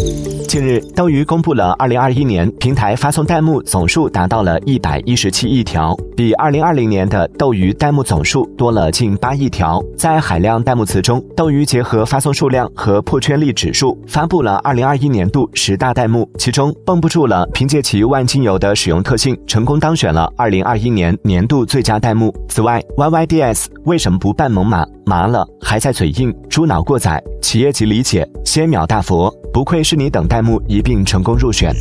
Música 近日，斗鱼公布了2021年平台发送弹幕总数达到了117亿条，比2020年的斗鱼弹幕总数多了近8亿条。在海量弹幕词中，斗鱼结合发送数量和破圈率指数，发布了2021年度十大弹幕，其中绷不住了凭借其万金油的使用特性，成功当选了2021年年度最佳弹幕。此外，YYDS 为什么不扮猛犸？麻了还在嘴硬，猪脑过载，企业级理解，先秒大佛，不愧是你等弹一并成功入选。